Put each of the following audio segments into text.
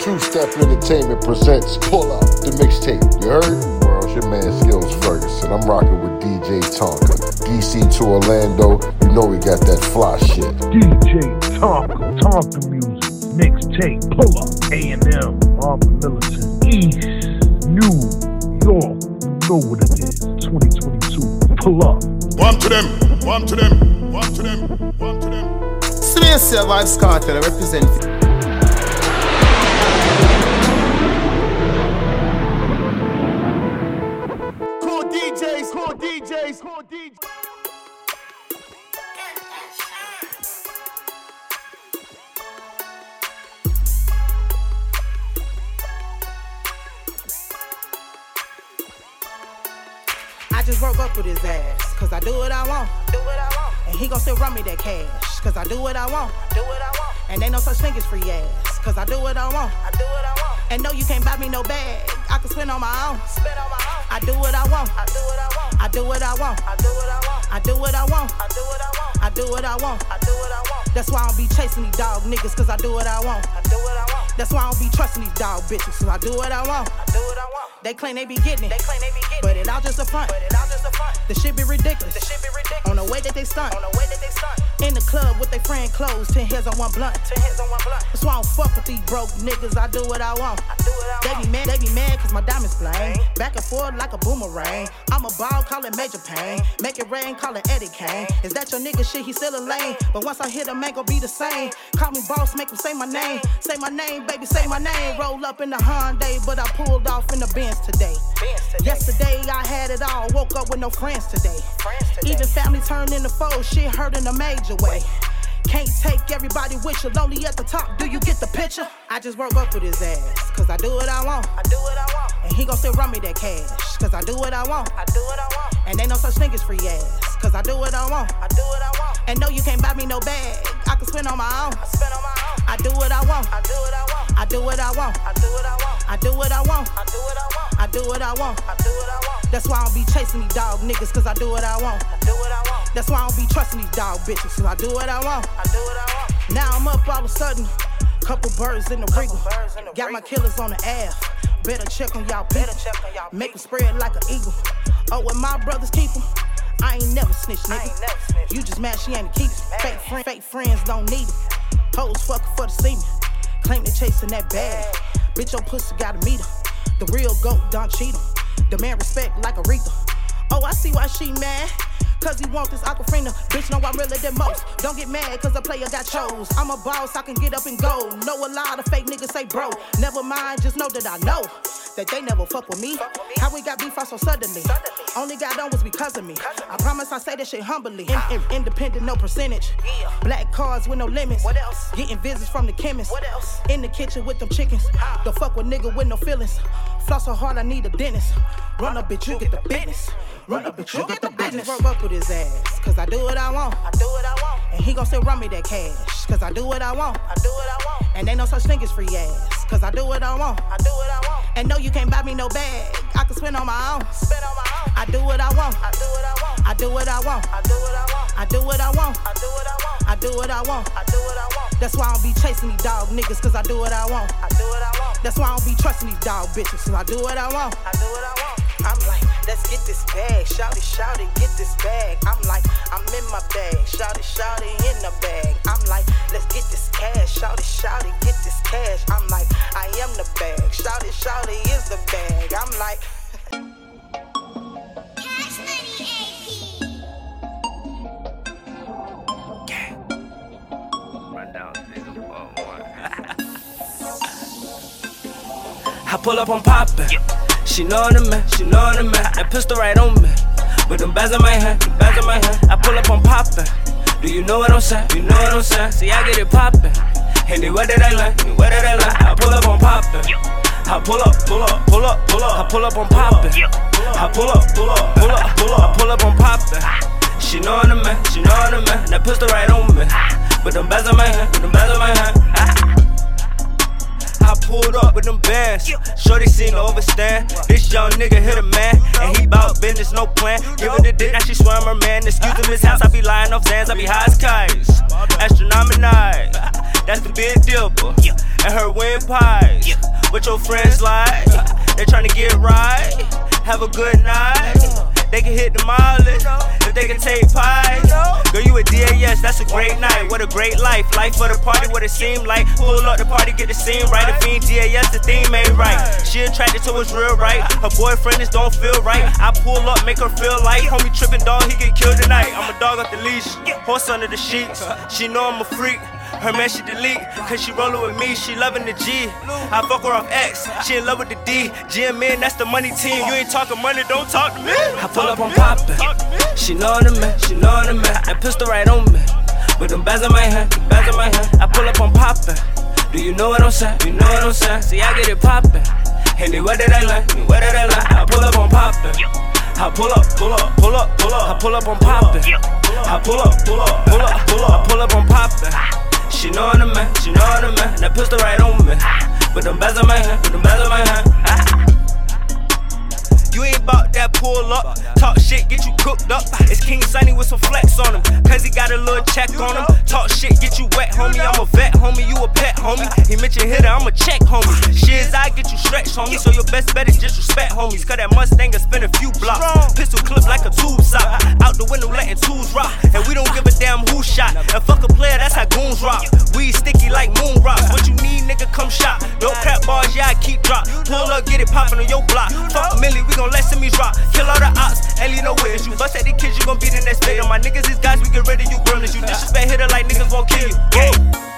Two Step Entertainment presents Pull Up, the mixtape. You heard? World, your man Skills Ferguson. I'm rocking with DJ Tonka. DC to Orlando, you know we got that fly shit. DJ Tonka, Tonka Music, mixtape, pull up, A&M, Marvin Militant, East, New York, you know what it is, 2022, pull up. One to them, one to them, one to them, one to them. Space Vibes Cartel represent. Still run me that cash, cause I do what I want. Do what I want. And ain't no such thing as free ass, cause I do what I want. I do what I want. And no, you can't buy me no bag. I can spend on my own. Spend on my own. I do what I want. I do what I want. I do what I want. I do what I want. I do what I want. I do what I want. I do what I want. I do what I want. That's why I don't be chasing these dog niggas, cause I do what I want. I do what I want. That's why I don't be trusting these dog bitches, cause I do what I want. I do what I want. They claim they be getting it. They claim they be getting but it all just a front. But it all just a front. The shit be ridiculous. The shit be ridiculous. On the way that they stunt. On the way that they stunt. In the club with their friend clothes, ten heads on one blunt. Ten heads on one blunt. That's why I don't fuck with these broke niggas. I do what I want. I do what I they want. be mad, they be mad cause my diamonds flame. Back and forth like a boomerang. I'm a ball, call it major pain. Make it rain, call it Eddie Kane. Is that your nigga shit? He still a lane. But once I hit him, ain't gon' be the same. Call me boss, make him say my name. Say my name, baby, say my name. Roll up in the Hyundai, but I pulled off in the Benz today. Yesterday I had it all, woke up with no friends today. Even family turned into foes, shit hurt in a major way. Can't take everybody with you, lonely at the top. Do you get the picture? I just woke up with his ass, cause I do what I want. I do what I want. And he gon' still run me that cash, cause I do what I want. I do what I want. And ain't no such thing as free ass, cause I do what I want. I do what I want. And no, you can't buy me no bag. I can spend on my own. I spend on my own. I do what I want. I do what I want. I do what I want. I do what I want. I do what I want. I do what I want. I do what I want. I do what I want. That's why I don't be chasing these dog niggas, cause I do what I want. I do what I want. That's why I don't be trusting these dog bitches, cause I do what I want. I do what I want. Now I'm up all of a sudden. Couple birds in the regal. Got my killers on the air. Better check on y'all people. Make them spread like an eagle. Oh, when my brothers keep 'em, I ain't never snitch, nigga. You just mad she ain't a keep. Fake, fake friends don't need 'em. Hoes fucking for the semen. Claim they chasing that bag. Bitch, your pussy gotta meet her. The real goat don't cheat 'em. Demand respect like Aretha. Oh, I see why she mad. Cause he want this aquafina. Bitch, know I'm realer than most. Don't get mad cause the player got chose. I'm a boss, I can get up and go. Know a lot of fake niggas say bro. Never mind, just know that I know that they never fuck with me. How we got beef out so suddenly? Only got on was because of me. I promise I say this shit humbly. In- in- independent, no percentage. Black cars with no limits. What else? Getting visits from the chemist. What else? In the kitchen with them chickens. The fuck with nigga with no feelings. Floss so hard, I need a dentist. Run up, bitch, you get the business. Run up, bitch, you get the business. Work up with his ass, cause I do what I want. I do what I want. And he gon' still run me that cash, cause I do what I want. I do what I want. And ain't no such thing as free ass, cause I do what I want. I do what I want. And no, you can't buy me no bag. I can spend on my own. Spend on my own. I do what I want. I do what I want. I do what I want. I do what I want. I do what I want. I do what I want. I do what I want. I do what I want. That's why I don't be chasing these dog niggas, cause I do what I want. I do what I want. That's why I don't be trusting these dog bitches, cause I do what I want. I do what I want. I'm like, let's get this bag. Shout it, shout it, get this bag. I'm like, I'm in my bag. Shout it, shout it, in the bag. I'm like, let's get this cash. Shout it, shout it, get this cash. I'm like, I am the bag. Shout it, shout it, is the bag. I'm like, Cash Money AP. I pull up on poppin'. She know the man, she know the man. That pistol right on me. With them bags in my hand, them bags in my hand. I pull up on poppin'. Do you know what I'm saying? You know what I'm saying? See, I get it poppin'. And they what did I learn? What did I learn? I pull up on poppin'. I pull up, pull up, pull up, pull up. I pull up on poppin'. I pull up, pull up, pull up, pull up. I pull up on poppin'. She know the man, she know the man. That pistol right on me. With them bags in my hand, with them bags in my hand. I pulled up with them bands. Shorty seen overstand. This young nigga hit a man, and he bout business, no plan. Give her the dick, now she swear her man. Excuse him, his house, I be lying off Xans, I be high as kites. Astronomical, that's the big deal, and her windpipes. What your friends like? They tryna get right, have a good night. They can hit the mileage if they can take pies. Girl, you a DAS, that's a great night. What a great life. Life for the party, what it seem like. Pull up the party, get the scene right. If ain't DAS, the theme ain't right. She attracted to what's real right. Her boyfriend just don't feel right. I pull up, make her feel like homie tripping dog, he get killed tonight. I'm a dog off the leash, horse under the sheets. She know I'm a freak. Her man she delete, cause she rollin' with me, she loving the G. I fuck her off X, she in love with the D. GM that's the money team. You ain't talking money, don't talk to me. I pull up on poppin'. She know the man, she know the man. That pistol right on me. With them bags in my hand, bags in my hand. I pull up on poppin'. Do you know what I'm saying? You know what I'm saying? See, I get it poppin'. Henny, what did I learn? What did I learn? I pull up on poppin'. I pull up, pull up, pull up, pull up. I pull up on poppin'. I pull up, pull up, pull up, pull up. I pull up on poppin'. She know the man, she know the man. That pistol right on me. With them bells in my hand, with them bells in my hand. You ain't bout that pull up. Talk shit, get you cooked up. It's King Sunny with some flex on him. Cause he got a little check on him. Talk shit, get you wet, homie. I'm a vet, homie. You a pet, homie. He mentioned hitter, I'm a check, homie. Shit, I get you stretched, homie. So your best bet is just respect, homies. Cause that Mustang will spin a few blocks. Pistol clip like a tube sock. Out the window letting tools rock. And we don't give a damn who shot. And fuck a player, that's how goons rock. We sticky like moon rocks. What you need, nigga, come shot. No crap bars, yeah, I keep drop. Pull up, get it poppin' on your block. Fuck Millie, we gon' let some drop. Kill all the ops, leave no wish. You bust at the kids, you gon' be the next bit. my niggas is guys, we get rid of you girls. You disrespect hitter like niggas won't kill you.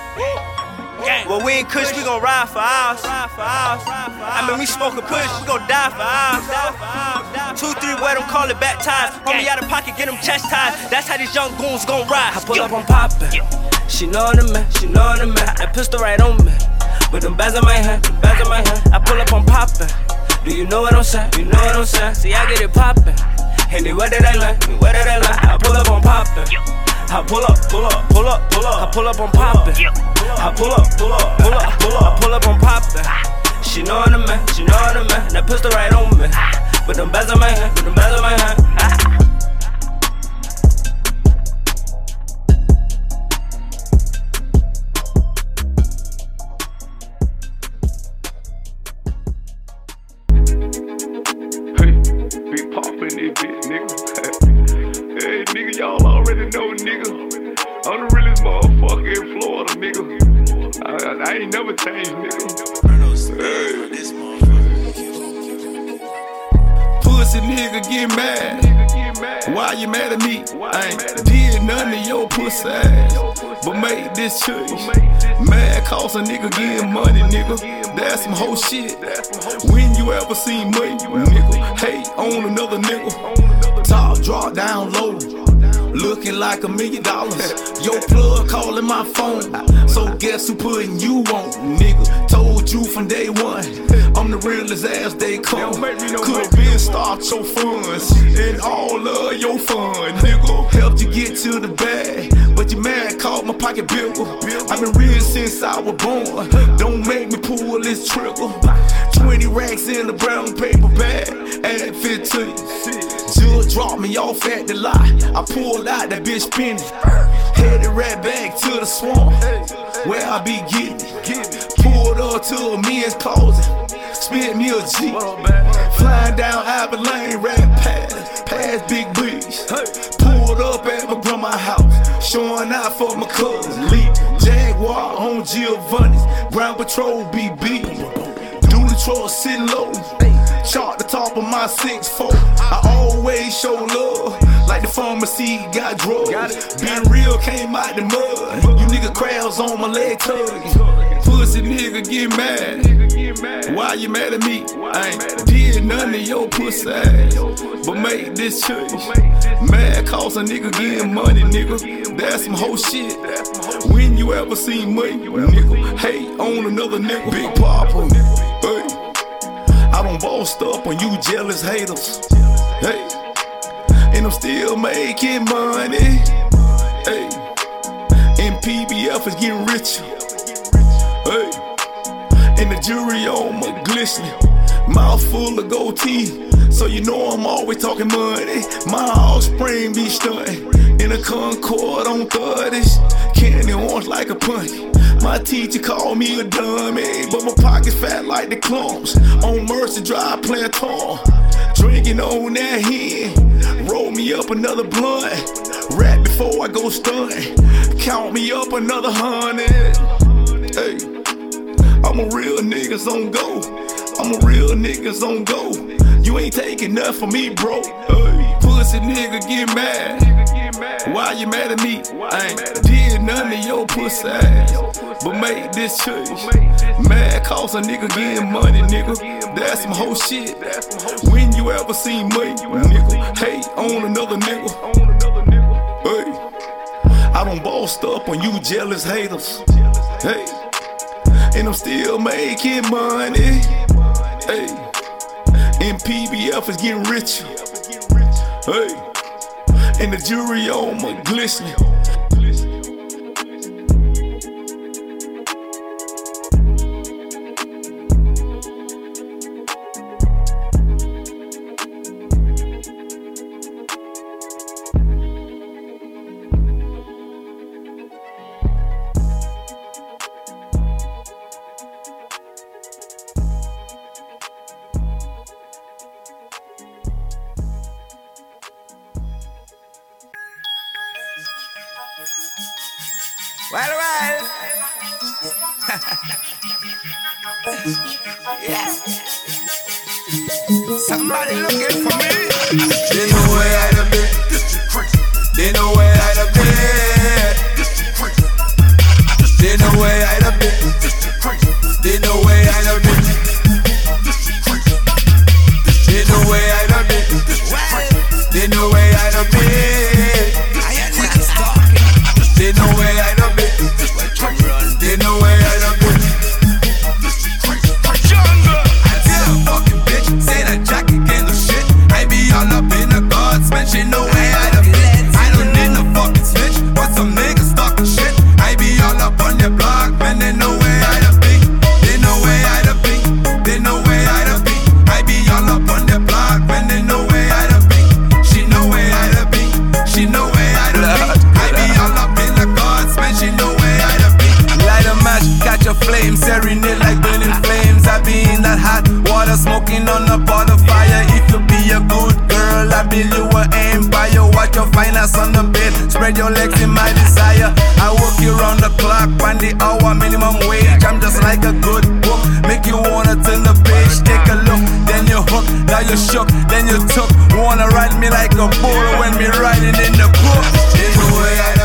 Well, we ain't kush, we gon' ride for hours. I mean, we smoke a push, we gon' die for hours. Two, three, wet them, call it baptized. Homie out of pocket, get them chastised. That's how these young goons gon' ride. I pull up on poppin'. She know the man, she know the man. That pistol right on me. With them bags in my hand, bags in my hand. I pull up on poppin'. Do you know what I'm saying? You know what I'm saying? See, I get it poppin'. Henny, what did I learn? What did I learn? I pull up on poppin'. I pull up, pull up, pull up, pull up. I pull up on poppin'. To dropped me off at the lot. I pulled out that bitch spinning. Headed right back to the swamp where I be getting it. Pulled up to a men's closet. Spit me a G. Flying down Abilene, Lane, right past, past Big Beach. Pulled up at my grandma's house. Showing out for my cousin. Lee Jaguar on Giovanni's. Ground Patrol BB. Do the troll sitting low. Chart the top of my six four. I always show love, like the pharmacy got drugs. Being real came out the mud. You nigga crowds on my leg tugging. Pussy nigga get mad. Why you mad at me? I ain't did none to your pussy ass. But make this choice. Mad cause a nigga getting money, nigga. That's some whole shit. When you ever seen money, nigga? Hey, on another nigga. Big Popa. I don't boast up on you jealous haters. Hey, and I'm still making money. Hey, and PBF is getting richer. Hey, and the jury on my glistening. Mouth full of gold teeth. So you know I'm always talking money. My offspring be stunting. In a Concord on 30s. Candy orange like a punch. My teacher called me a dummy, but my pockets fat like the clumps. On Mercy Drive playing drinking on that hen. Roll me up another blunt, rap before I go stunt. Count me up another hundred. Hey, I'm a real niggas on go. I'm a real niggas on go. You ain't taking nothing from me, bro. Hey pussy nigga get mad. Why you mad at me? I ain't did none of your pussy ass. But made this choice. Mad cause a nigga getting money, nigga. That's some whole shit. When you ever seen money, nigga, hate on another nigga. Hey. I don't bossed up on you jealous haters. Hey, and I'm still making money. Hey, and PBF is getting richer. Hey, and the jewelry on my glistening. Well, well. yeah. Somebody looking for me. They know where I'd have been. They know where I'd have been. They know where I'd have been. wanna ride me like a bull when me riding in the court. It's the way I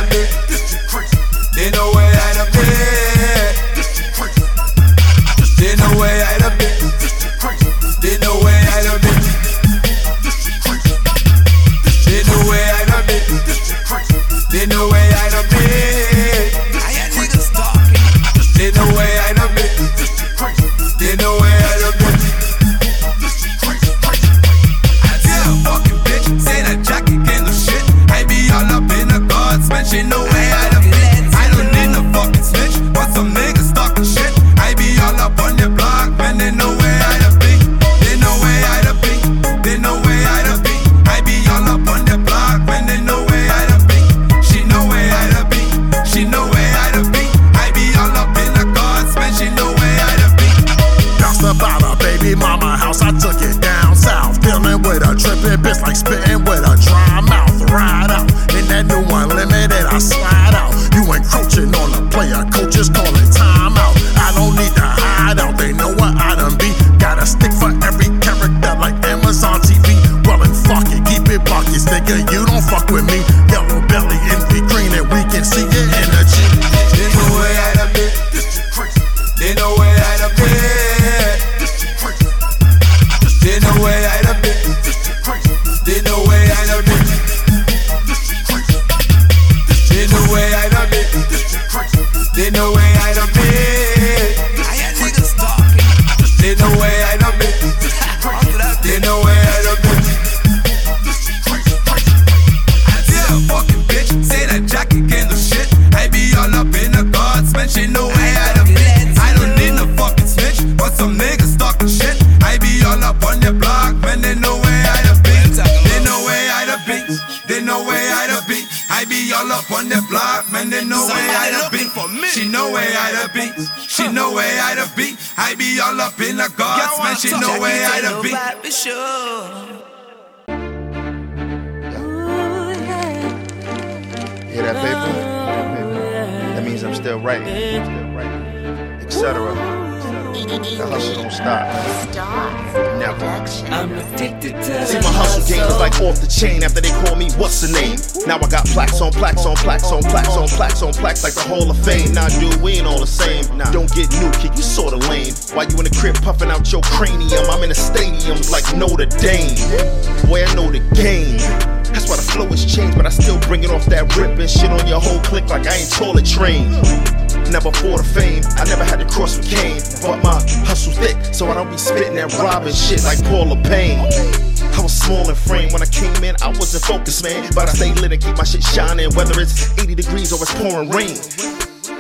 chain after they call me what's the name. Now I got plaques on plaques on plaques on plaques on plaques on plaques like the Hall of Fame. Nah, dude, we ain't all the same. Don't get new, kid, you sorta lame. Why you in the crib puffing out your cranium? I'm in the stadiums like Notre Dame. Boy, I know the game. That's why the flow has changed, but I still bring it off that rip and shit on your whole clique like I ain't toilet trained. Never for the fame, I never had to cross with Kane. But my hustle thick, so I don't be spitting that robbing shit like Paula Payne. I was small in frame when I came in, I wasn't focused, man. But I stay lit and keep my shit shining, whether it's 80 degrees or it's pouring rain.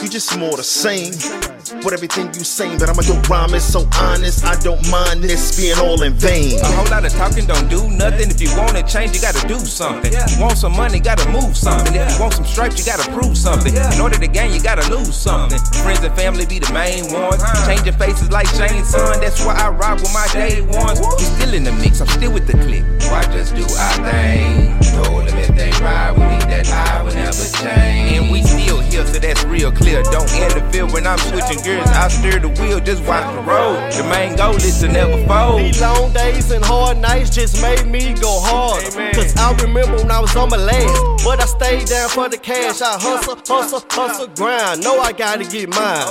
You just more the same. With everything you saying, but I'm a dope rhyme is so honest. I don't mind this being all in vain. A whole lot of talking don't do nothing. If you want to change, you gotta do something. Want some money, gotta move something. If you want some stripes, you gotta prove something. In order to gain, you gotta lose something. Friends and family be the main ones. Uh-huh. Changing faces like Shane's son. That's why I rock with my day ones. We still in the mix, I'm still with the clique. Why just do our thing? Told them if they ride, we need that I will never change. And we still here, so that's real clear. Don't interfere when I'm switching gears. I steer the wheel, just watch the road. The main goal is to never fold. These long days and hard nights just made me go hard. Cause I remember when I was on my last. But I stayed down for the cash. I hustle, hustle, hustle, grind. Know I gotta get mine.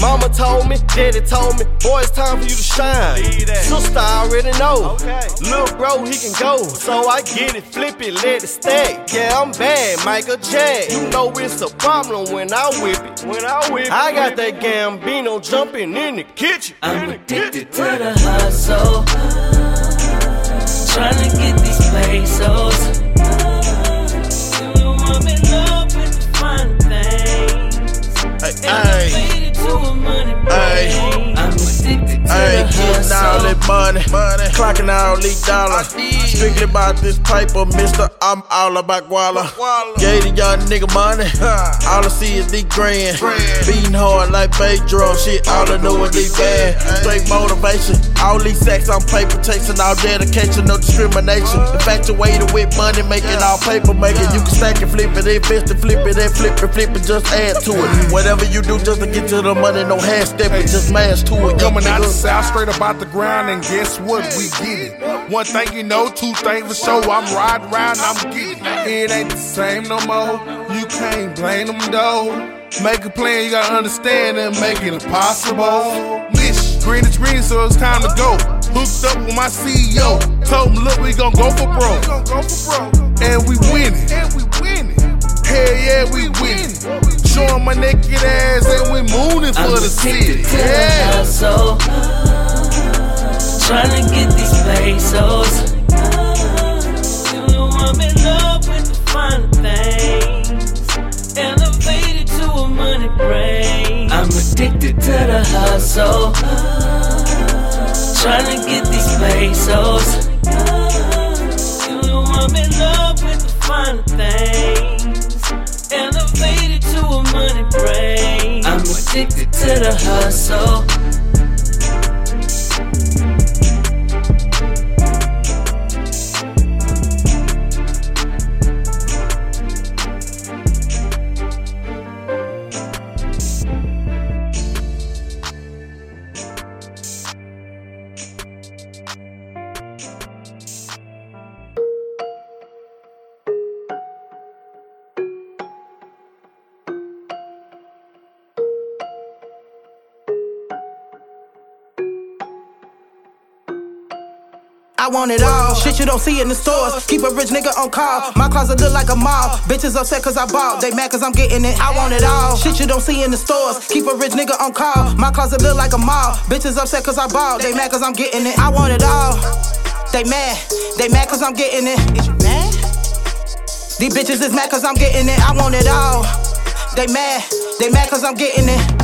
Mama told me, daddy told me, boy, it's time for you to shine. Sister, I already know. Lil' bro, he can go. So I get it, flip it, let it stack. Yeah, I'm bad, Michael Jack. You know it's a problem when I whip it. When I whip it. I got that Gambino jumping in the kitchen. I'm addicted to the hustle. Trying to get these pesos. Clocking these dollars. Strictly about this paper, mister. I'm all about guala. Gave the young nigga money. All I see is these grand. Beating hard like drum. Shit, all I know is these bad. Straight motivation. All these sex on paper chasing, all dedication, no discrimination. Infatuated with money, making all paper making. You can stack and flip it, invest and flip it, and flip it, flip it, just add to it. Whatever you do just to get to the money, no half just mash to it. Coming out the south, straight about the ground, and guess what? We get it. One thing you know, two things for sure. I'm riding around, I'm getting it. It ain't the same no more. You can't blame them though. Make a plan, you gotta understand and make it impossible. Mission, green is green, so it's time to go. Hooked up with my CEO. Told him, look, we gon' go for broke. And we winning. And we winning. Hell yeah, we winning. Showing my naked ass and we mooning for I'm the city. addicted to Yeah. To get these pesos. You know I'm in love with the fine things. Elevated to a money brain. I'm addicted to the hustle. Get these pesos. You know I'm in love with the fine things. Elevated to a money brain. I'm addicted to the hustle. Want it all. Shit you don't see in the stores. Keep a rich nigga on call. My closet look like a mall. Bitches upset cause I bought. They mad cause I'm getting it. I want it all. Shit you don't see in the stores. Keep a rich nigga on call. My closet look like a mall. Bitches upset cause I bought. They mad cause I'm getting it. I want it all. They mad. They mad cause I'm getting it. Is you mad? These bitches is mad cause I'm getting it. I want it all. They mad. They mad cause I'm getting it.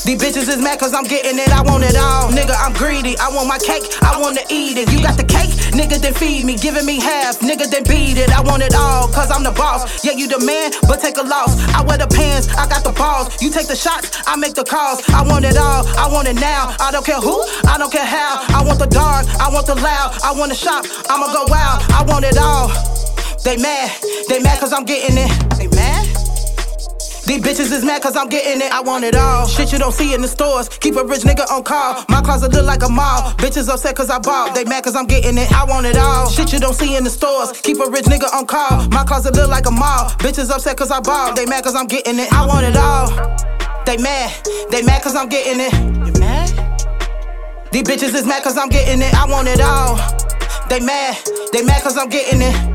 These bitches is mad cause I'm getting it, I want it all. Nigga, I'm greedy, I want my cake, I wanna eat it. You got the cake, nigga, then feed me, giving me half, nigga, then beat it. I want it all, cause I'm the boss. Yeah, you the man, but take a loss. I wear the pants, I got the balls. You take the shots, I make the calls. I want it all, I want it now. I don't care who, I don't care how. I want the dark, I want the loud, I wanna shop, I'ma go wild. I want it all. They mad, they mad cause I'm getting it. These bitches is mad cause I'm getting it. I want it all. Shit you don't see in the stores. Keep a rich nigga on call. My closet look like a mall. Bitches upset cause I bought. They mad cause I'm getting it. I want it all. Shit you don't see in the stores. Keep a rich nigga on call. My closet look like a mall. Bitches upset cause I bought. They mad cause I'm getting it. I want it all. They mad. They mad cause I'm getting it. You mad? These bitches is mad cause I'm getting it. I want it all. They mad. They mad cause I'm getting it.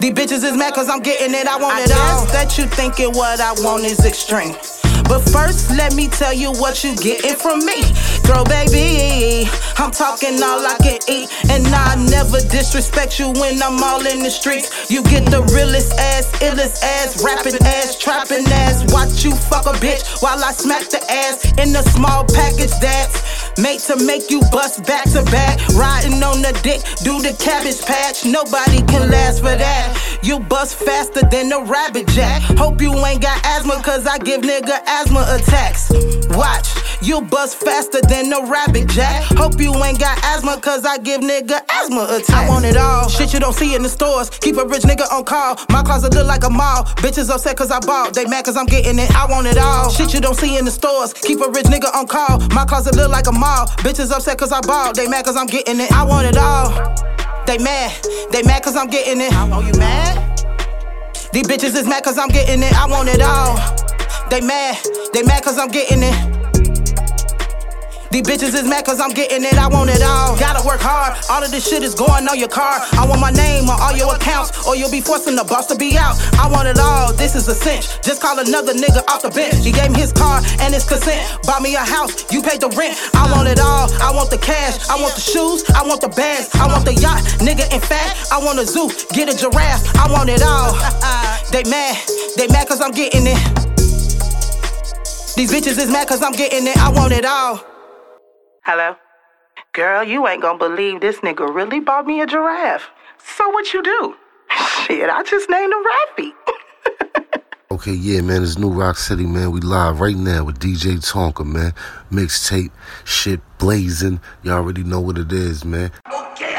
These bitches is mad cause I'm getting it, I want I it all. that you thinking what I want is extreme. But first, let me tell you what you getting from me. Girl, baby, I'm talking all I can eat. And I never disrespect you when I'm all in the streets. You get the realest ass, illest ass, rapping ass, trapping ass. Watch you fuck a bitch while I smack the ass in the small package that's Made to make you bust back to back. Riding on the dick, do the cabbage patch. Nobody can last for that. You bust faster than a rabbit jack. Hope you ain't got asthma, cause I give nigga asthma attacks. Watch, you bust faster than a rabbit jack. Hope you ain't got asthma, cause I give nigga asthma attacks. I want it all. Shit you don't see in the stores. Keep a rich nigga on call. My closet look like a mall. Bitches upset cause I bought. They mad cause I'm getting it. I want it all. Shit you don't see in the stores. Keep a rich nigga on call. My closet look like a mall. Bitches upset cause I bought. They mad cause I'm getting it. I want it all. They mad. They mad cause I'm getting it. Oh, you mad? These bitches is mad cause I'm getting it. I want it all. They mad. They mad cause I'm getting it. These bitches is mad cause I'm getting it, I want it all. Gotta work hard, all of this shit is going on your car. I want my name on all your accounts, or you'll be forcing the boss to be out. I want it all, this is a cinch. Just call another nigga off the bench. He gave me his car and his consent. Bought me a house, you paid the rent. I want it all, I want the cash, I want the shoes, I want the bags, I want the yacht, nigga, in fact, I want a zoo, get a giraffe, I want it all. they mad, they mad cause I'm getting it. These bitches is mad cause I'm getting it, I want it all. Hello? Girl, you ain't gonna believe this nigga really bought me a giraffe. So what you do? Shit, I just named him Raffy. okay, yeah, man, it's Knew Rock City, man. We live right now with DJ Tonka, man. Mixtape, shit blazing. Y'all already know what it is, man. Okay,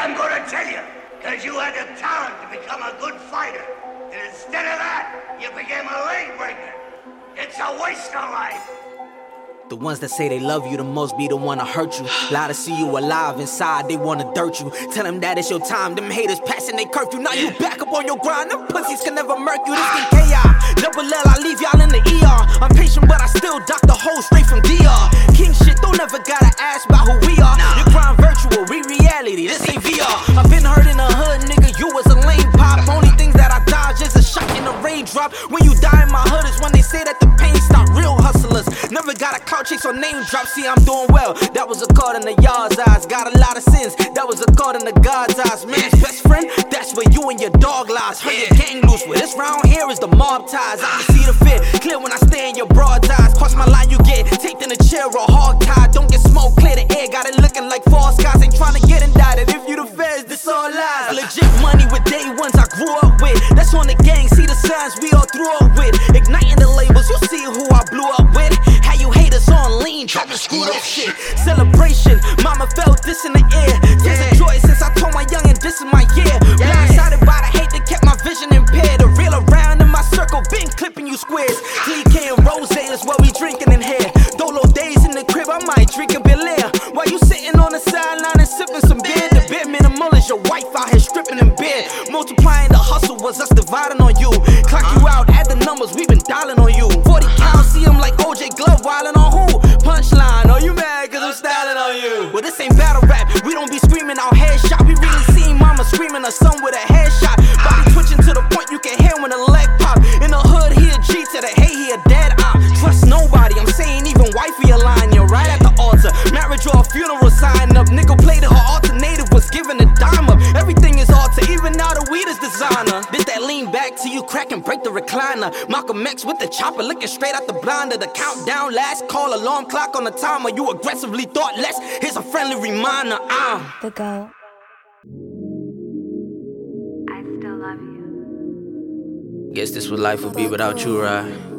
The ones that say they love you the most be the one to hurt you. Lie to see you alive inside, they wanna dirt you. Tell them that it's your time, them haters passing they curfew. Now you back up on your grind, them pussies can never murk you. This thing chaos. Double L, I leave y'all in the ER. I'm patient, but I still dock the hole straight from DR. King shit, don't ever gotta ask about who we are. Your grind virtual, we reality, this ain't VR. I've been hurt in the hood, nigga, you was a lame pop. Only things that I dodge is a shot in a raindrop. When you die in my hood is when they say that the pain stop. Real hustlers, never got a clout chicks on name drop, see I'm doing well. That was a card in the yard's eyes. Got a lot of sins, that was a card in the God's eyes. Man's best friend, that's where you and your dog lies. Hurt your gang loose with this round here is the mob ties. I can see the fear, clear when I stay in your broad eyes. Cross my line, you get taped in a chair or hog tied. Don't get smoke, clear the air, got it looking like false skies. Ain't trying to get indicted. If you the feds, this all lies. Legit money with day ones I grew up with. That's on the gang, see the signs we all threw up with. Igniting the labels, you see who I blew up with. How you haters on lean, try to screw up shit. Celebration, mama felt this in the air. Tears of joy since I told my youngin' this is my year. Yeah. Blindsided by the hate that kept my vision impaired. The real around in my circle, been clipping you squares. DK and Rose is what we drinking in here. Dolo days in the crib, I might drink a Belaire. While you sitting on the sideline your wife out here stripping in bed. Multiplying the hustle was us dividing on you. Clock you out, add the numbers, we been dialing on you. 40 counts, see him like OJ Glove, wildin' on who? Punchline, oh you mad cause I'm styling on you. Well, this ain't battle rap, recliner. Malcolm X with the chopper looking straight out the blinder. The countdown last call, alarm clock on the timer. You aggressively thoughtless. Here's a friendly reminder. Uh. The go. I still love you. Guess this what life would be without you, right?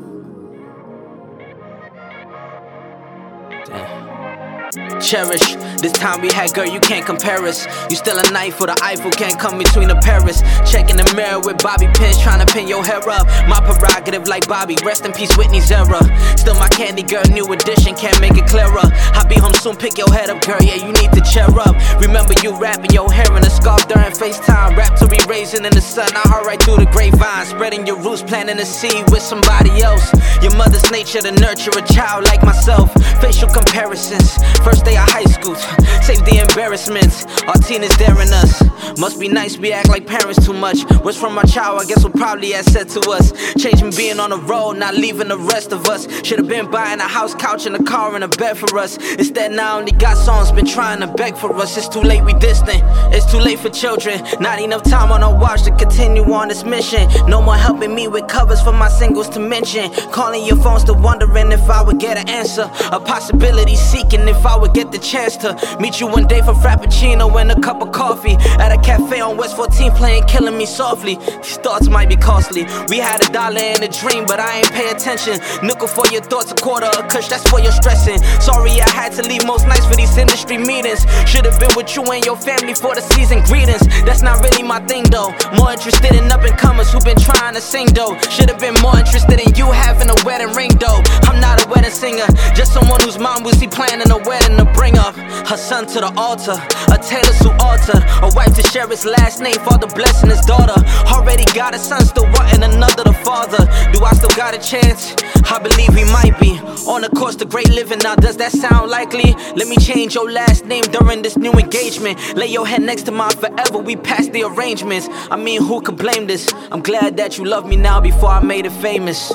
Cherish this time we had, girl, you can't compare us. You still a knife for the Eiffel, can't come between the Paris. Checking the mirror with Bobby pins, trying to pin your hair up. My prerogative, like Bobby, rest in peace, Whitney's era. Still my candy girl, new edition, can't make it clearer. I'll be home soon, pick your head up, girl, yeah, you need to cheer up. Remember you wrapping your hair in a scarf during FaceTime. Rap to be raising in the sun, I heard right through the grapevine. Spreading your roots, planting a seed with somebody else. Your mother's nature to nurture a child like myself. Facial comparisons, first day of high school. Save the embarrassments. Our teen is daring us. Must be nice, we act like parents too much. What's from our child, I guess what probably has said to us. Changing being on the road, not leaving the rest of us. Should've been buying a house, couch, and a car and a bed for us. Instead, now only got songs, been trying to beg for us. It's too late, we distant. It's too late for children. Not enough time on our watch to continue on this mission. No more helping me with covers for my singles to mention. Calling your phones to wondering if I would get an answer. A possibility seeking if I would get the chance to meet you one day for Frappuccino and a cup of coffee. At a cafe on West 14 playing Killing Me Softly. These thoughts might be costly. We had a dollar and a dream, but I ain't pay attention. Nickel for your thoughts, a quarter a kush, that's for your stressing. Sorry, I had to leave most nights for these industry meetings. Should've been with you and your family for the season greetings. That's not really my thing though. More interested in up and comers who been trying to sing though. Should've been more interested in you having a wedding ring though. I'm not a wedding singer, just someone whose mom was he planning a wedding to bring up her son to the altar. A Taylor Sue altered, a wife to share his last name, father blessing his daughter. Already got a son, still wanting another to father. Do I still got a chance? I believe we might be on the course to great living. Now, does that sound likely? Let me change your last name during this new engagement. Lay your head next to mine forever. We passed the arrangements. I mean, who could blame this? I'm glad that you love me now before I made it famous.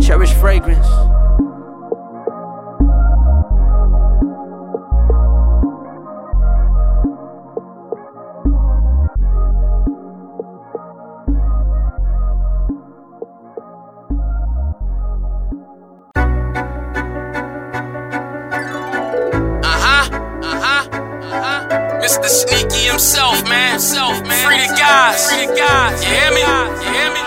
Cherish fragrance. You hear me? You hear me?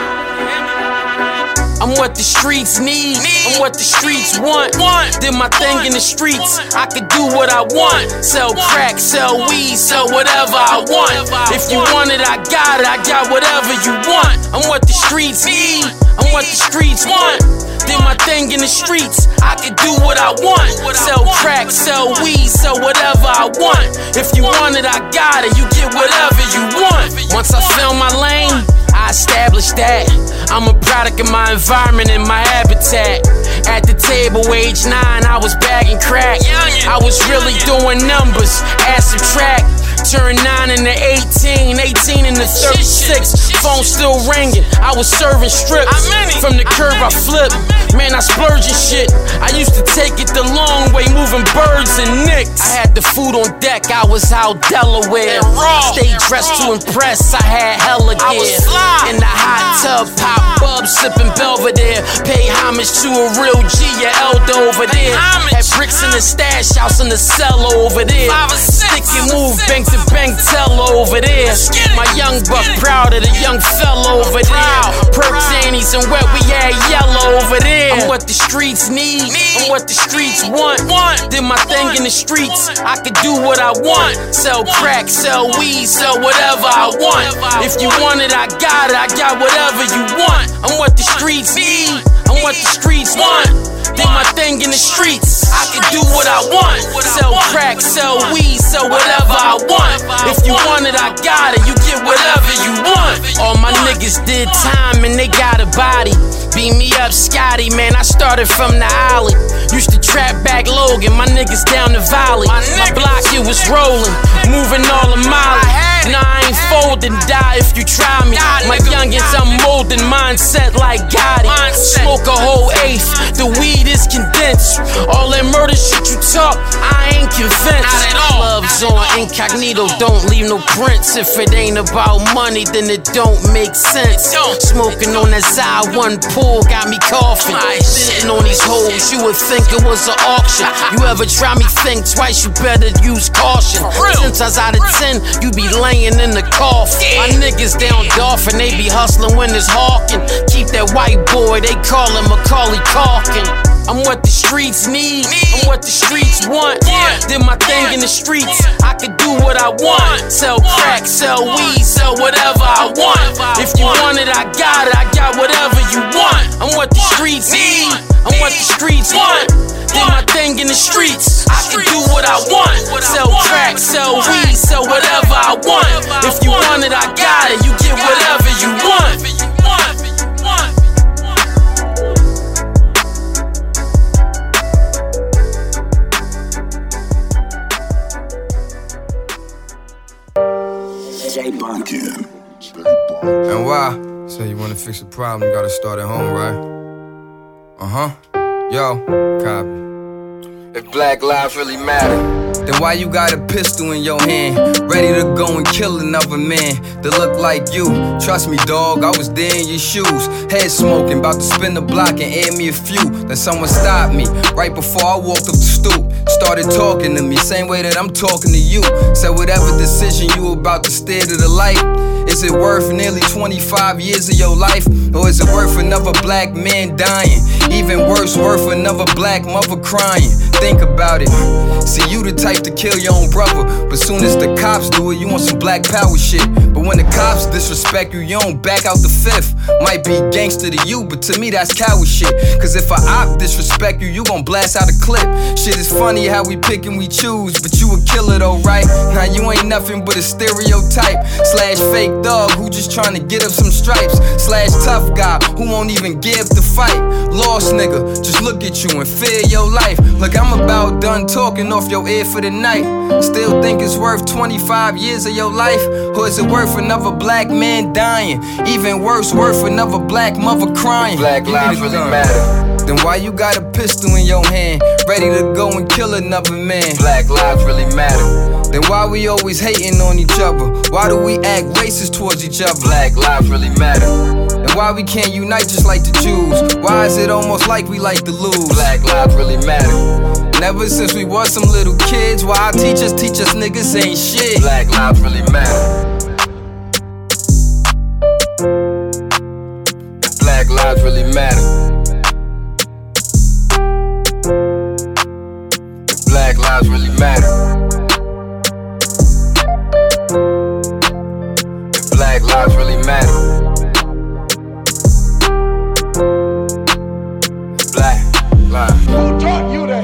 I'm what the streets need. I'm what the streets want. Did my thing in the streets. I could do what I want. Sell crack, sell weed, sell whatever I want. If you want it, I got it. I got whatever you want. I'm what the streets need. I'm what the streets want. Did my thing in the streets. I could do what I want. Sell crack, sell weed, sell whatever I want. If you want it, I got it. You get whatever you want. Once I found my lane. I established that I'm a product of my environment and my habitat. At the table, age nine, I was bagging crack. I was really doing numbers, add subtract. Turn 9 into 18, 18 into 36. Phone still ringing. I was serving strips. From the curb, I flipped. Man, I splurging shit. I used to take it the long way, moving birds and nicks. I had the food on deck, I was out Delaware. Stay dressed to impress, I had hella gear. In the hot tub, pop bub, sipping Belvedere. Pay homage to a real G, your elder over there. Had bricks in the stash house in the cellar over there. Sticky move, bank to bank teller over there. My young buck proud of the young fella over there. Perks, annies, and where we at yellow over there. I'm what the streets need. I'm what the streets want. Did my thing in the streets. I could do what I want. Sell crack, sell weed, sell whatever I want. If you want it, I got it. I got whatever you want. I'm what the streets need. I'm what the streets want. Did my thing in the streets. I can do what I want. Sell crack, sell weed, sell whatever I want. If you want it, I got it. You get whatever you want. All my niggas did time and they got a body. Beat me up, Scotty, man. I started from the alley. Used to trap back Logan, my niggas down the valley. My block, it was rolling, moving all a mile. Nah, I ain't folding, die if you try me. My youngins, I'm molding mindset like Gotti. Smoke a whole eighth, the weed is condensed. All that murder shit you talk, I ain't convinced. Not at all. Gloves on, incognito, don't leave no prints. If it ain't about money, then it don't make sense. Smoking on that side one pool got me coughing. Sitting on these hoes, you would think it was an auction. You ever try me think twice, you better use caution. Ten times out of ten, you be laying in the coffin. My niggas down Dolphin, they be hustling when it's hawking. Keep that white boy, they call him Macaulay Culkin. I'm what the streets need, I'm what the streets want. Did my thing in the streets, I could do what I want. Sell crack, sell weed, sell whatever I want. If you want. it, I got it, I got whatever you want. I'm what the streets need, I'm what the streets want. Did my thing in the streets, I can do what I want. Sell crack, sell weed, sell whatever I want. If you want. it, I got it, you get whatever you want. And why? Say you wanna fix a problem, gotta start at home, right? Uh huh. Yo, copy. If black lives really matter, then why you got a pistol in your hand, ready to go and kill another man that look like you? Trust me, dog, I was there in your shoes, head smoking, about to spin the block and add me a few. Then someone stopped me right before I walked up the stoop, started talking to me, same way that I'm talking to you. Said whatever decision you about to steer to the light. Is it worth nearly 25 years of your life? Or is it worth another black man dying? Even worse, worth another black mother crying. Think about it. See, you the type to kill your own brother. But soon as the cops do it, you want some black power shit. But when the cops disrespect you, you don't back out the fifth. Might be gangster to you, but to me that's coward shit. Cause if a op disrespect you, you gon' blast out a clip. Shit is funny how we pick and we choose, but you a killer though, right? Now you ain't nothing but a stereotype. Slash fake dog who just trying to get up some stripes. Slash tough guy who won't even give the fight. Lost nigga, just look at you and fear your life. Look, I'm about done talking off your ear for the Still think it's worth 25 years of your life? Or is it worth another black man dying? Even worse, worth another black mother crying. black lives really matter. Then why you got a pistol in your hand, ready to go and kill another man? Black lives really matter. Then why we always hating on each other? Why do we act racist towards each other? Black lives really matter. And why we can't unite just like the Jews? Why is it almost like we like to lose? Black lives really matter. Ever since we was some little kids, why our teachers teach us niggas ain't shit? Black lives really matter. Black lives really matter. Black lives really matter. Black lives really matter. Black lives. Who taught you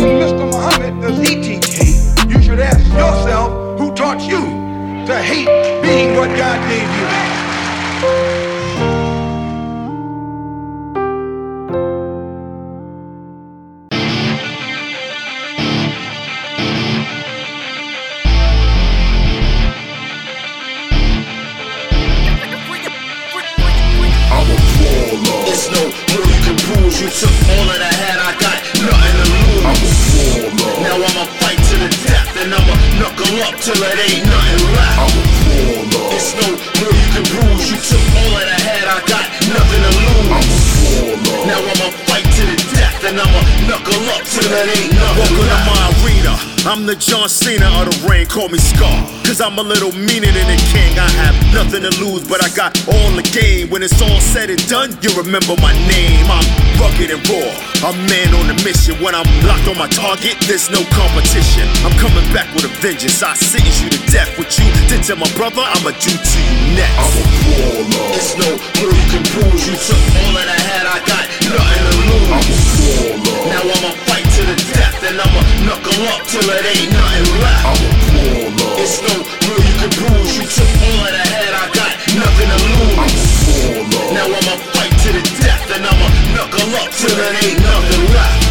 Mr. Muhammad, does he teach hate? You should ask yourself, who taught you to hate being what God gave you? Now I'ma fight to the death, and I'ma knuckle up till it ain't nothing left. I'm a baller. It's no more you can bruise. You took all that I had, I got nothing to lose. I'm a baller. Now I'ma fight to the and I'ma knuckle up till it ain't nothing Welcome to my arena. I'm the John Cena of the rain, call me Scar. Cause I'm a little meaner than a king. I have nothing to lose, but I got all the game. When it's all said and done, you remember my name. I'm rugged and raw. A man on a mission. When I'm locked on my target, there's no competition. I'm coming back with a vengeance. I sentence you to death. What you did to my brother, I'ma do to you next. I'm a baller. It's no you can prove. You took all that I had, I got nothing to lose. I'm a baller. Now I'ma fight to the death, and I'ma knuckle up till it ain't nothing left. I'm a baller. It's no real you can bruise. You took all of the head, I got nothing to lose. I'm a baller. Now I'ma fight to the death, and I'ma knuckle up till it ain't nothing left.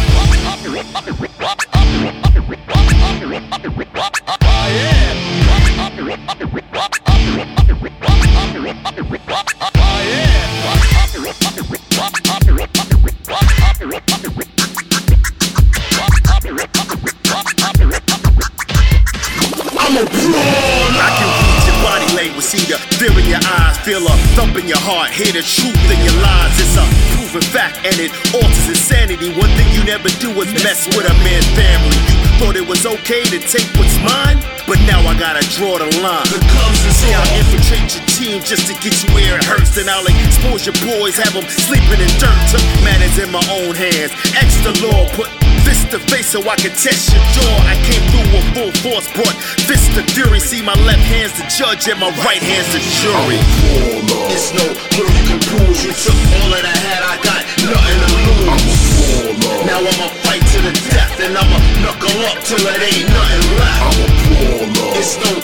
I'm I can read your body language, see the fear in your eyes, feel a thump in your heart, hear the truth in your lies. It's a proven fact, and it alters insanity. One thing you never do is mess with a man's family. You thought it was okay to take what's mine, but now I gotta draw the line. The cubs is See, I'll infiltrate your team just to get you where it hurts. Then I'll expose your boys, have them sleeping in dirt. Took matters in my own hands. Extra law, put to face so I can test your jaw. I came through with full force, brought fist to fury. See, my left hand's the judge and my right hand's the jury. It's no little prove. You took all that I had, I got nothing to lose. Now I'ma fight to the death and I'ma knuckle up till it ain't nothing left. It's no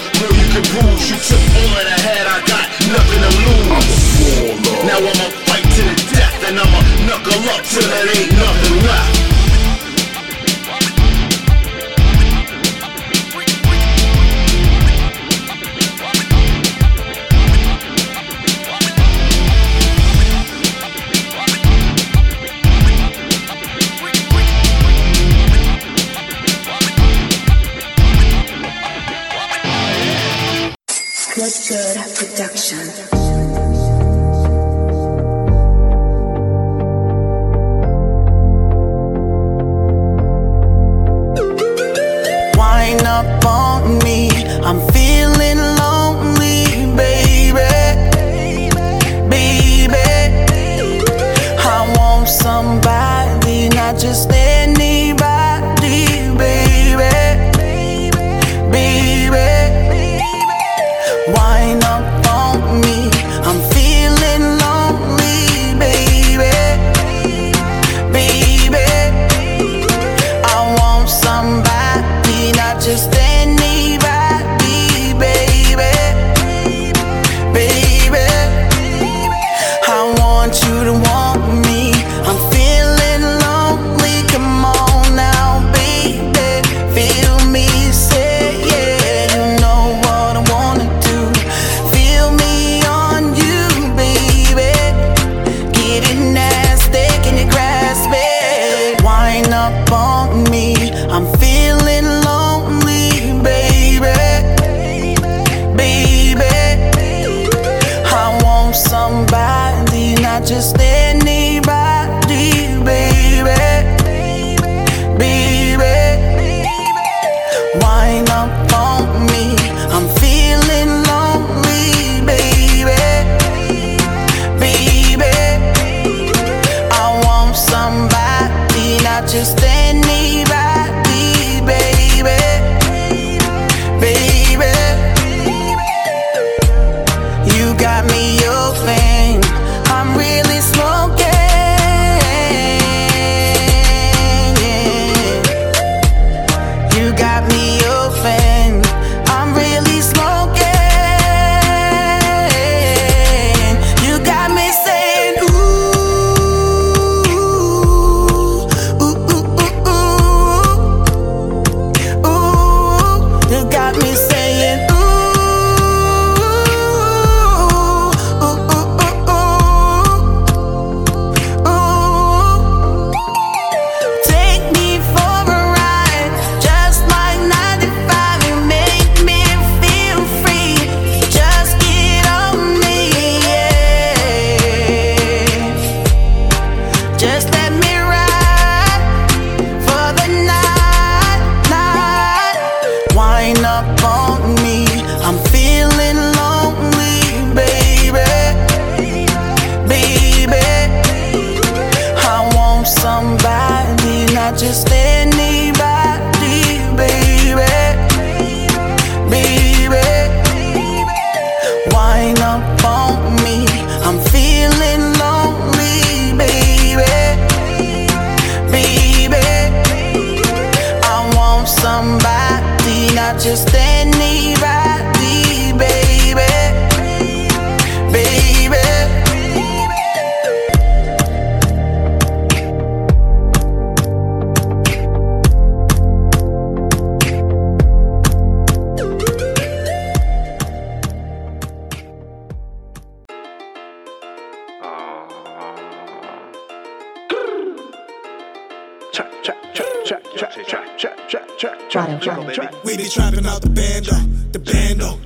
We be trapping out the bando, the bando.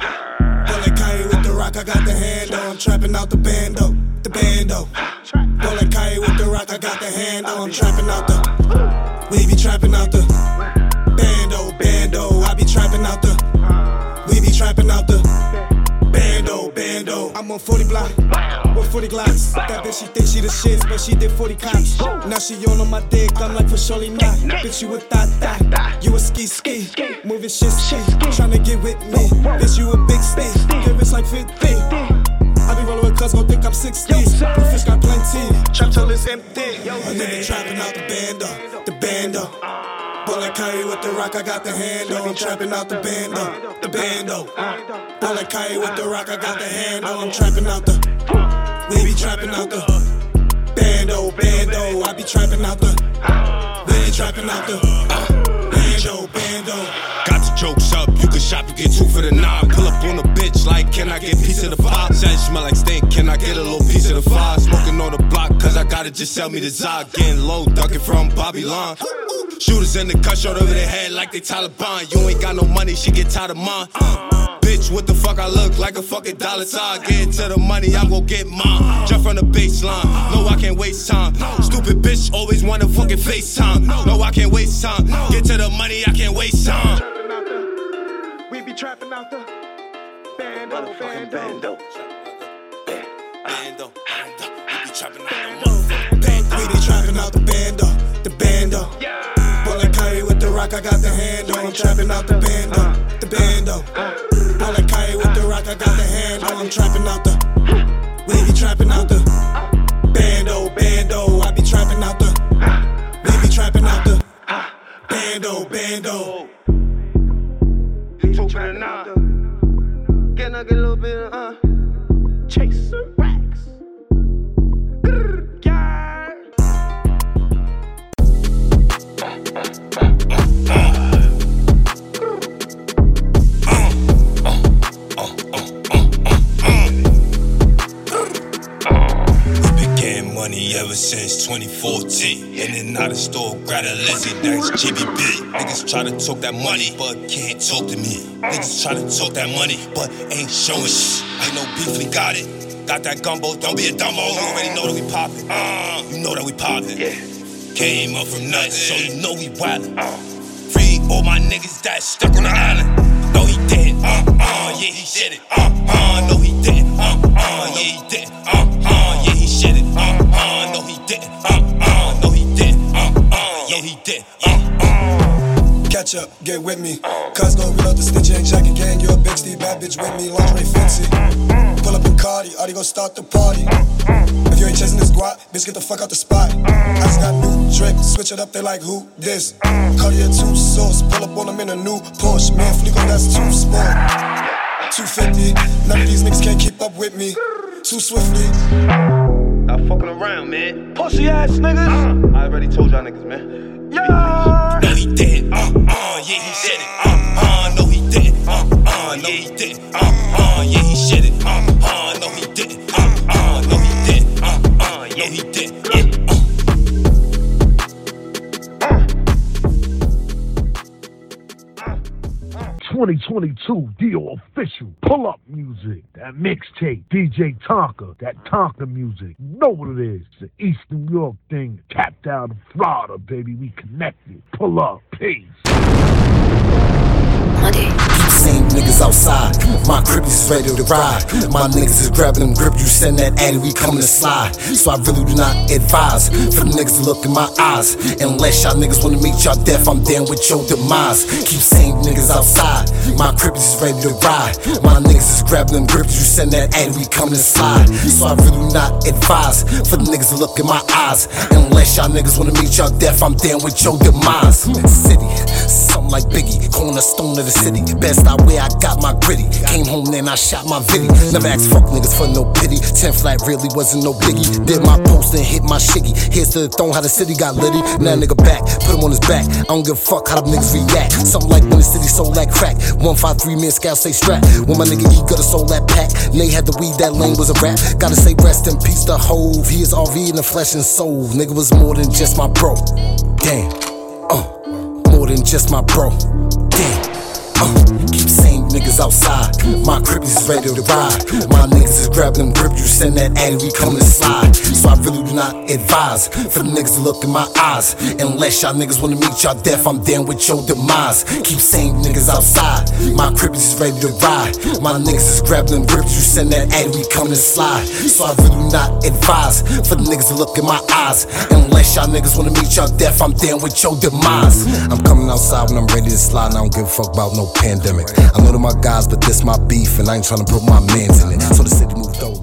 Bullet Kai with the rock, I got the handle. I'm trapping out the bando, the bando. Bullet Kai with the rock, I got the handle. I'm trapping out the. We be trapping out the bando, bando. I be trapping out the. We be trapping out the bando, bando. I'm on 40 block 40 glocks. That bitch, she think she the shit, but she did 40 cops. Now she on on my dick, I'm like for surely not. Bitch, you a thot thot. You a ski ski. Moving shit ski. Tryna get with me. Bitch, you a big stick. Give bitch like 50. I be rolling with cuz, gon' think I'm 60. Blue fish got plenty. Trap till it's empty. A nigga trapping out the bando, the bando. Bullet carry with the rock, I got the handle. I'm trapping out the bando, the bando. Bullet carry with the rock, I got the handle. I'm trapping out the. We be trapping out the bando, bando. I be trapping out the. We be trapping out the uh, bando, bando. Got the jokes up, you can shop, you get two for the nine. Pull up on a bitch like, can I get piece of the five? Said smell like stink, can I get a little piece of the five? Smoking on the block, cause I gotta just sell me the Zod. Getting low, ducking from Babylon. Shooters in the cut, shot over their head like they Taliban. You ain't got no money, she get tired of mine. Bitch, what the fuck I look like a fucking dollar sign? Get to the money, I'm gon' get mine. Jump from the baseline, no, I can't waste time. Stupid bitch always wanna fucking FaceTime. No, I can't waste time. Get to the money, I can't waste time. We be trapping out the bando, bando. Bando, bando. we be trapping out the bando. We be trapping out the bando, the rock, I got the handle. I'm trapping out the bando, the bando. Bullet carry with the rock, I got the handle. I'm trapping out the. We be trapping out the bando, bando. I be trapping out the. We be trapping out the bando, bando. Two for the nine. Can I get a little bit of uh? Chase money ever since 2014. In and out of store, grab a Lizzie, that's GBB. Niggas try to talk that money, but can't talk to me. Niggas try to talk that money, but ain't showing shit. Ain't no beef, we got it. Got that gumbo, don't be a dumbo. You already know that we poppin'. Uh, you know that we poppin'. Yeah. Came up from nothing, so you know we wildin'. Free all my niggas that stuck on the island. With me. Cuz gon' reload the stitch and jacket gang. You a big Steve, bad bitch with me, lingerie fancy. Pull up in Cardi, Audi go start the party. If you ain't chasing this guap, bitch, get the fuck out the spot. I just got new drip, switch it up, they like who this? Cartier two sauce, pull up on them in a new Porsche. Man, Fleeco, that's too sport. 250, none of these niggas can't keep up with me. Too swiftly. Stop fucking around, man. Pussy ass niggas. Uh-huh. I already told y'all niggas, man. Yeah. Yeah, he said it. Uh, uh, no, he didn't. Uh, uh, yeah, he didn't. Uh, uh, yeah, he said it. Uh, uh, no, he didn't. Uh, uh, no, he didn't. Uh, uh, yeah, he did. Yeah. 2022 deal official pull up music. That mixtape, DJ Tonka, that Tonka music. Know what it is? It's the East New York thing. Tapped out of Florida, baby. We connected. Pull up. Peace. Same niggas outside, My crippies is ready to ride. My niggas is grabbing them grip. You send that addy, we coming to slide. So I really do not advise for the niggas to look in my eyes. Unless y'all niggas wanna meet y'all death, I'm down with your demise. Keep saying niggas outside. My crippies is ready to ride. My niggas is grabbing them grips. You send that addy, we coming to slide. So I really do not advise for the niggas to look in my eyes. Unless y'all niggas wanna meet y'all death, I'm down with your demise. City, something like Biggie, cornerstone of the city. Best I wear, I got my gritty. Came home, then I shot my viddy. Never asked fuck niggas for no pity. Ten flat really wasn't no biggie. Did my post and hit my shiggy. Here's to the throne, how the city got litty. Now nigga back, put him on his back. I don't give a fuck how them niggas react. Something like when the city sold that crack. 153 men scout say strapped. When my nigga E got a soul that pack. Nay had the weed, that lane was a rap. Gotta say rest in peace to Hove. He is RV in the flesh and soul. Nigga was more than just my bro. Damn. Uh, than just my bro. Damn. Keep saying niggas outside. My crippies is ready to ride. My niggas is grabbing them grip. You send that addy, we coming to slide. So I really do not advise for the niggas to look in my eyes. Unless y'all niggas wanna meet y'all death, I'm down with your demise. Keep saying niggas outside. My crippies is ready to ride. My niggas is grabbing them grips. You send that addy, we coming to slide. So I really do not advise for the niggas to look in my eyes. Unless y'all niggas wanna meet y'all death, I'm down with your demise. I'm coming outside when I'm ready to slide, and I don't give a fuck about no pandemic. I know they're my guys, but this my beef, and I ain't tryna put my mans in it. So the city moved move